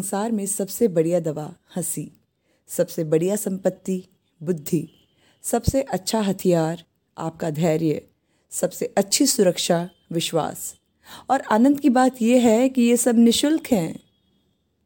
संसार में सबसे बढ़िया दवा, हँसी। सबसे बढ़िया संपत्ति, बुद्धि। सबसे अच्छा हथियार, आपका धैर्य। सबसे अच्छी सुरक्षा, विश्वास। और आनंद की बात यह है कि ये सब निशुल्क हैं।